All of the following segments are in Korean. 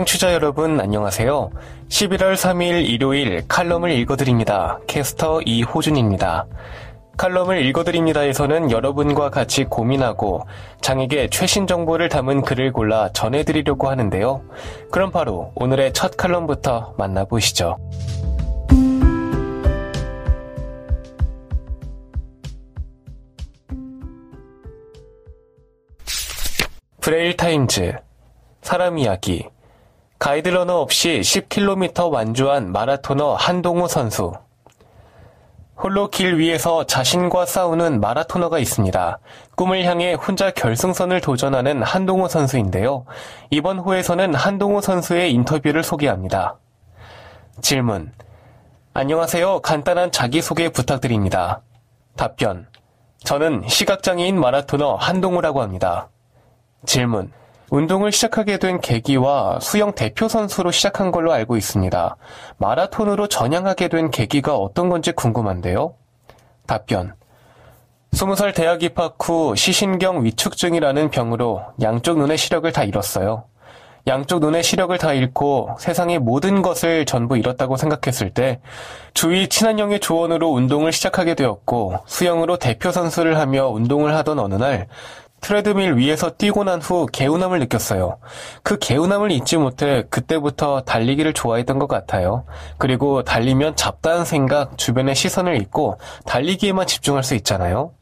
청취자 여러분 안녕하세요. 11월 3일 일요일 칼럼을 읽어드립니다. 캐스터 이호준입니다. 칼럼을 읽어드립니다에서는 여러분과 같이 고민하고 장에게 최신 정보를 담은 글을 골라 전해드리려고 하는데요. 그럼 바로 오늘의 첫 칼럼부터 만나보시죠. 브레일 타임즈 사람 이야기 guide runner 없이 10km 완주한 마라토너 한동호 선수. 홀로 길 위에서 자신과 싸우는 마라토너가 있습니다. 꿈을 향해 혼자 결승선을 도전하는 한동호 선수인데요. 이번 호에서는 한동호 선수의 인터뷰를 소개합니다. 질문. 안녕하세요. 간단한 자기소개 부탁드립니다. 답변. 저는 시각장애인 마라토너 한동호라고 합니다. 질문. 운동을 시작하게 된 계기와 수영 대표 선수로 시작한 걸로 알고 있습니다. 마라톤으로 전향하게 된 계기가 어떤 건지 궁금한데요. 답변. 20살 대학 입학 후 시신경 위축증이라는 병으로 양쪽 눈의 시력을 다 잃었어요. 양쪽 눈의 시력을 다 잃고 세상의 모든 것을 전부 잃었다고 생각했을 때 주위 친한 형의 조언으로 운동을 시작하게 되었고 수영으로 대표 선수를 하며 운동을 하던 어느 날 트레드밀 위에서 뛰고 난 후 개운함을 느꼈어요. 그 개운함을 잊지 못해 그때부터 달리기를 좋아했던 것 같아요. 그리고 달리면 잡다한 생각, 주변의 시선을 잊고 달리기에만 집중할 수 있잖아요.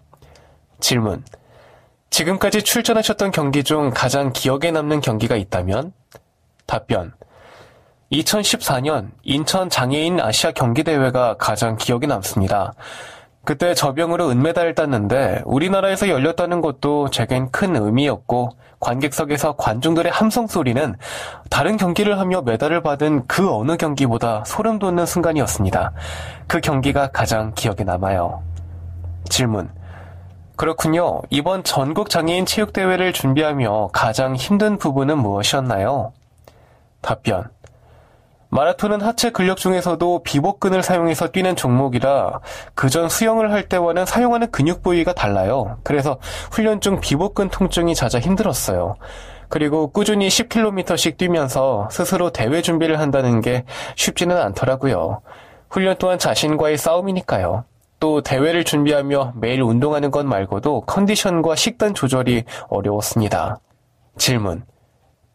질문. 지금까지 출전하셨던 경기 중 가장 기억에 남는 경기가 있다면? 답변. 2014년 인천 장애인 아시아 경기대회가 가장 기억에 남습니다. 그때 저병으로 은메달을 땄는데 우리나라에서 열렸다는 것도 제겐 큰 의미였고 관객석에서 관중들의 함성 소리는 다른 경기를 하며 메달을 받은 그 어느 경기보다 소름 돋는 순간이었습니다. 그 경기가 가장 기억에 남아요. 질문. 그렇군요. 이번 전국 장애인 체육대회를 준비하며 가장 힘든 부분은 무엇이었나요? 답변. 마라톤은 하체 근력 중에서도 비복근을 사용해서 뛰는 종목이라 그전 수영을 할 때와는 사용하는 근육 부위가 달라요. 그래서 훈련 중 비복근 통증이 잦아 힘들었어요. 그리고 꾸준히 10km씩 뛰면서 스스로 대회 준비를 한다는 게 쉽지는 않더라고요. 훈련 또한 자신과의 싸움이니까요. 또 대회를 준비하며 매일 운동하는 것 말고도 컨디션과 식단 조절이 어려웠습니다. 질문.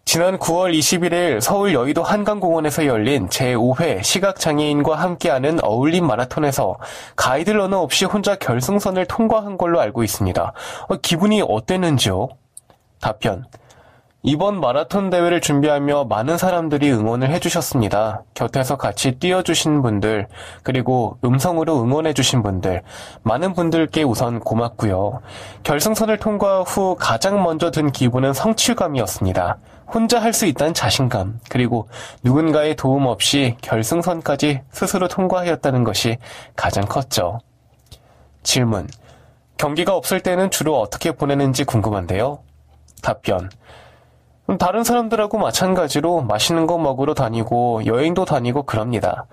지난 9월 21일 서울 여의도 한강공원에서 열린 제5회 시각장애인과 함께하는 어울림 마라톤에서 가이드 러너 없이 혼자 결승선을 통과한 걸로 알고 있습니다. 어, 기분이 어땠는지요? 답변. 이번 마라톤 대회를 준비하며 많은 사람들이 응원을 해주셨습니다. 곁에서 같이 뛰어주신 분들, 그리고 음성으로 응원해주신 분들, 많은 분들께 우선 고맙고요. 결승선을 통과 후 가장 먼저 든 기분은 성취감이었습니다. 혼자 할 수 있다는 자신감, 그리고 누군가의 도움 없이 결승선까지 스스로 통과하였다는 것이 가장 컸죠. 질문. 경기가 없을 때는 주로 어떻게 보내는지 궁금한데요. 답변. 다른 사람들하고 마찬가지로 맛있는 거 먹으러 다니고 여행도 다니고 그럽니다.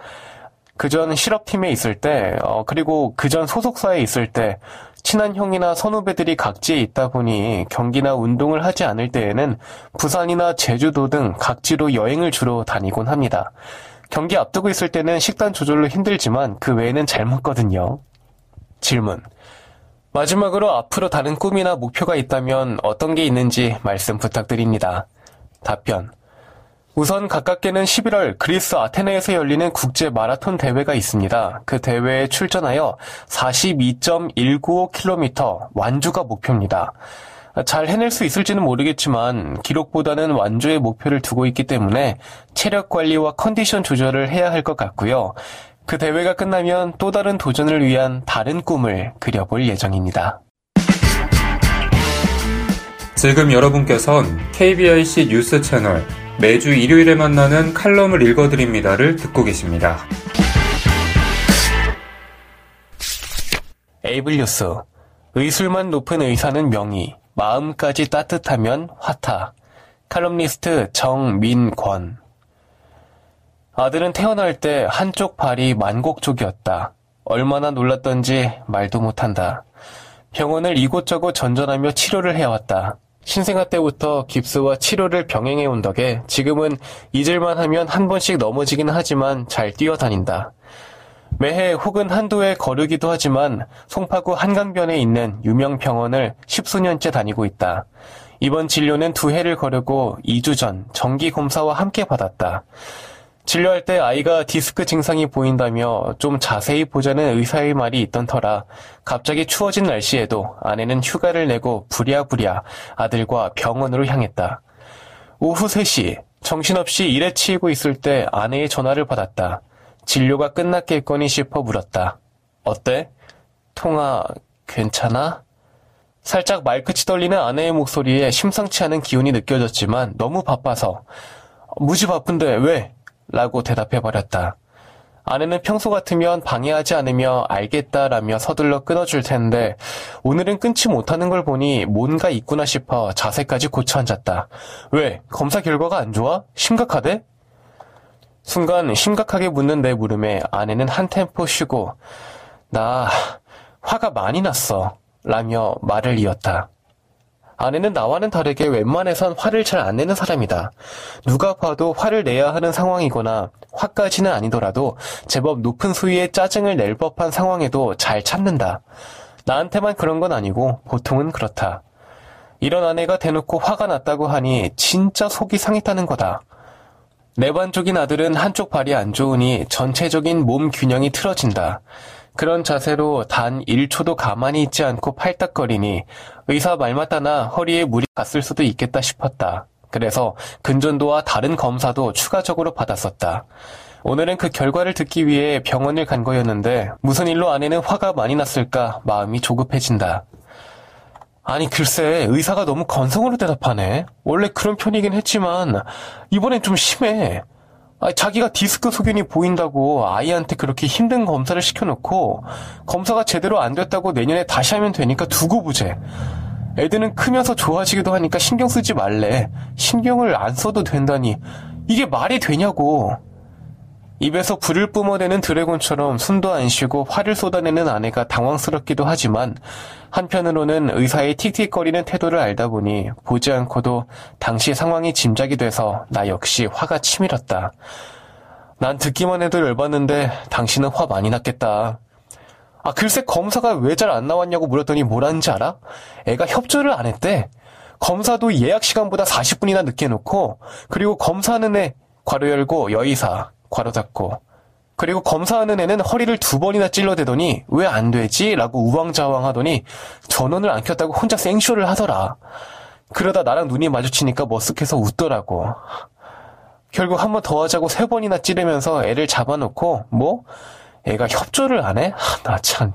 그전 실업팀에 있을 때, 어, 그리고 그전 소속사에 있을 때, 친한 형이나 선후배들이 각지에 있다 보니 경기나 운동을 하지 않을 때에는 부산이나 제주도 등 각지로 여행을 주로 다니곤 합니다. 경기 앞두고 있을 때는 식단 조절로 힘들지만 그 외에는 잘 먹거든요. 질문. 마지막으로 앞으로 다른 꿈이나 목표가 있다면 어떤 게 있는지 말씀 부탁드립니다. 답변. 우선 가깝게는 11월 그리스 아테네에서 열리는 국제 마라톤 대회가 있습니다. 그 대회에 출전하여 42.195km 완주가 목표입니다. 잘 해낼 수 있을지는 모르겠지만 기록보다는 완주의 목표를 두고 있기 때문에 체력 관리와 컨디션 조절을 해야 할 것 같고요. 그 대회가 끝나면 또 다른 도전을 위한 다른 꿈을 그려볼 예정입니다. 지금 여러분께선 KBIC 뉴스 채널 매주 일요일에 만나는 칼럼을 읽어드립니다를 듣고 계십니다. 에이블 뉴스, 의술만 높은 의사는 명의, 마음까지 따뜻하면 화타, 칼럼니스트 정민권. 아들은 태어날 때 한쪽 발이 만곡 쪽이었다. 얼마나 놀랐던지 말도 못한다. 병원을 이곳저곳 전전하며 치료를 해왔다. 신생아 때부터 깁스와 치료를 병행해 온 덕에 지금은 잊을만 하면 한 번씩 넘어지긴 하지만 잘 뛰어다닌다. 매해 혹은 한두 해 거르기도 하지만 송파구 한강변에 있는 유명 병원을 십수년째 다니고 있다. 이번 진료는 두 해를 거르고 2주 전 정기 검사와 함께 받았다. 진료할 때 아이가 디스크 증상이 보인다며 좀 자세히 보자는 의사의 말이 있던 터라 갑자기 추워진 날씨에도 아내는 휴가를 내고 부랴부랴 아들과 병원으로 향했다. 오후 3시 정신없이 일에 치이고 있을 때 아내의 전화를 받았다. 진료가 끝났겠거니 싶어 물었다. 어때? 통화 괜찮아? 살짝 말끝이 떨리는 아내의 목소리에 심상치 않은 기운이 느껴졌지만 너무 바빠서 무지 바쁜데 왜? 라고 대답해버렸다. 아내는 평소 같으면 방해하지 않으며 알겠다라며 서둘러 끊어줄 텐데 오늘은 끊지 못하는 걸 보니 뭔가 있구나 싶어 자세까지 고쳐 앉았다. 왜? 검사 결과가 안 좋아? 심각하대? 순간 심각하게 묻는 내 물음에 아내는 한 템포 쉬고 나 화가 많이 났어 라며 말을 이었다. 아내는 나와는 다르게 웬만해선 화를 잘 안 내는 사람이다. 누가 봐도 화를 내야 하는 상황이거나 화까지는 아니더라도 제법 높은 수위의 짜증을 낼 법한 상황에도 잘 참는다. 나한테만 그런 건 아니고 보통은 그렇다. 이런 아내가 대놓고 화가 났다고 하니 진짜 속이 상했다는 거다. 내 반쪽인 아들은 한쪽 발이 안 좋으니 전체적인 몸 균형이 틀어진다. 그런 자세로 단 1초도 가만히 있지 않고 팔딱거리니 의사 말 맞다나 허리에 물이 갔을 수도 있겠다 싶었다. 그래서 근전도와 다른 검사도 추가적으로 받았었다. 오늘은 그 결과를 듣기 위해 병원을 간 거였는데 무슨 일로 아내는 화가 많이 났을까 마음이 조급해진다. 아니 글쎄 의사가 너무 건성으로 대답하네. 원래 그런 편이긴 했지만 이번엔 좀 심해. 아, 자기가 디스크 소견이 보인다고 아이한테 그렇게 힘든 검사를 시켜놓고 검사가 제대로 안 됐다고 내년에 다시 하면 되니까 두고 보재. 애들은 크면서 좋아지기도 하니까 신경 쓰지 말래. 신경을 안 써도 된다니. 이게 말이 되냐고. 입에서 불을 뿜어내는 드래곤처럼 숨도 안 쉬고 화를 쏟아내는 아내가 당황스럽기도 하지만 한편으로는 의사의 틱틱거리는 태도를 알다 보니 보지 않고도 당시 상황이 짐작이 돼서 나 역시 화가 치밀었다. 난 듣기만 해도 열받는데 당신은 화 많이 났겠다. 아, 글쎄 검사가 왜 잘 안 나왔냐고 물었더니 뭐라는지 알아? 애가 협조를 안 했대. 검사도 예약 시간보다 40분이나 늦게 놓고 그리고 검사하는 애 괄호 열고 여의사 괄호 닫고 그리고 검사하는 애는 허리를 두 번이나 찔러대더니 왜 안 되지? 라고 우왕좌왕 하더니 전원을 안 켰다고 혼자 생쇼를 하더라. 그러다 나랑 눈이 마주치니까 머쓱해서 웃더라고. 결국 한 번 더 하자고 세 번이나 찌르면서 애를 잡아놓고 뭐? 애가 협조를 안 해? 나 참.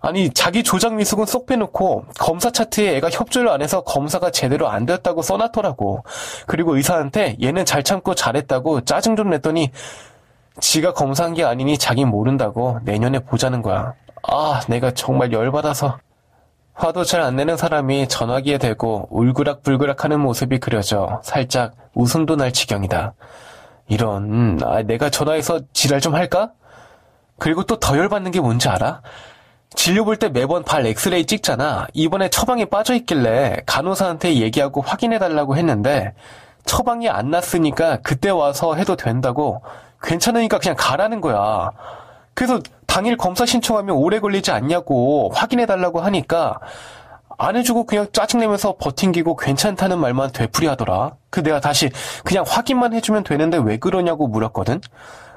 아니 자기 조작 미숙은 쏙 빼놓고 검사 차트에 애가 협조를 안 해서 검사가 제대로 안 되었다고 써놨더라고. 그리고 의사한테 얘는 잘 참고 잘했다고 짜증 좀 냈더니 지가 검사한 게 아니니 자긴 모른다고 내년에 보자는 거야. 아 내가 정말 열받아서 화도 잘 안 내는 사람이 전화기에 대고 울그락불그락 하는 모습이 그려져 살짝 웃음도 날 지경이다. 이런 아, 내가 전화해서 지랄 좀 할까? 그리고 또 더 열받는 게 뭔지 알아? 진료 볼 때 매번 발 엑스레이 찍잖아. 이번에 처방이 빠져 있길래 간호사한테 얘기하고 확인해 달라고 했는데 처방이 안 났으니까 그때 와서 해도 된다고 괜찮으니까 그냥 가라는 거야. 그래서 당일 검사 신청하면 오래 걸리지 않냐고 확인해 달라고 하니까 안 해주고 그냥 짜증내면서 버팅기고 괜찮다는 말만 되풀이 하더라. 그 내가 다시 그냥 확인만 해주면 되는데 왜 그러냐고 물었거든.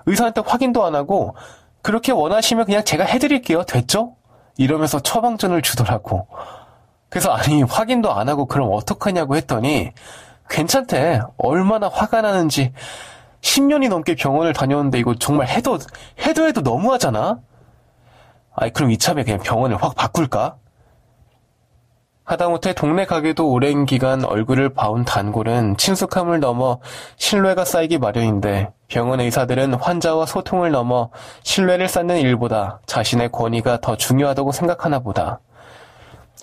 의사한테 확인도 안 하고 그렇게 원하시면 그냥 제가 해드릴게요. 됐죠? 이러면서 처방전을 주더라고. 그래서 아니 확인도 안 하고 그럼 어떡하냐고 했더니 괜찮대. 얼마나 화가 나는지 10년이 넘게 병원을 다녔는데 이거 정말 해도 해도 해도 너무하잖아. 아이 그럼 이참에 그냥 병원을 확 바꿀까? 하다못해 동네 가게도 오랜 기간 얼굴을 봐온 단골은 친숙함을 넘어 신뢰가 쌓이기 마련인데 병원 의사들은 환자와 소통을 넘어 신뢰를 쌓는 일보다 자신의 권위가 더 중요하다고 생각하나 보다.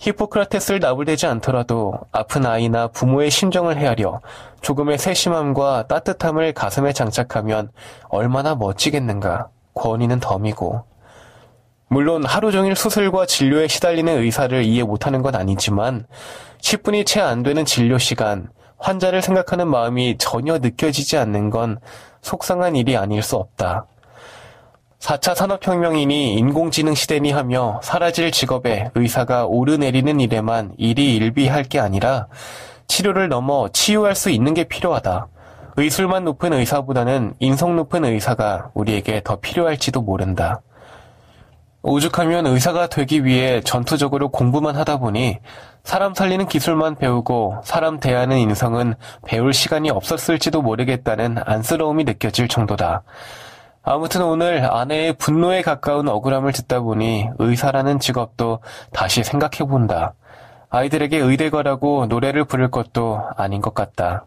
히포크라테스를 나불대지 않더라도 아픈 아이나 부모의 심정을 헤아려 조금의 세심함과 따뜻함을 가슴에 장착하면 얼마나 멋지겠는가. 권위는 덤이고. 물론 하루 종일 수술과 진료에 시달리는 의사를 이해 못하는 건 아니지만 10분이 채 안 되는 진료 시간, 환자를 생각하는 마음이 전혀 느껴지지 않는 건 속상한 일이 아닐 수 없다. 4차 산업혁명이니 인공지능 시대니 하며 사라질 직업에 의사가 오르내리는 일에만 일이 일비할 게 아니라 치료를 넘어 치유할 수 있는 게 필요하다. 의술만 높은 의사보다는 인성 높은 의사가 우리에게 더 필요할지도 모른다. 오죽하면 의사가 되기 위해 전투적으로 공부만 하다 보니 사람 살리는 기술만 배우고 사람 대하는 인성은 배울 시간이 없었을지도 모르겠다는 안쓰러움이 느껴질 정도다. 아무튼 오늘 아내의 분노에 가까운 억울함을 듣다 보니 의사라는 직업도 다시 생각해 본다. 아이들에게 의대거라고 노래를 부를 것도 아닌 것 같다.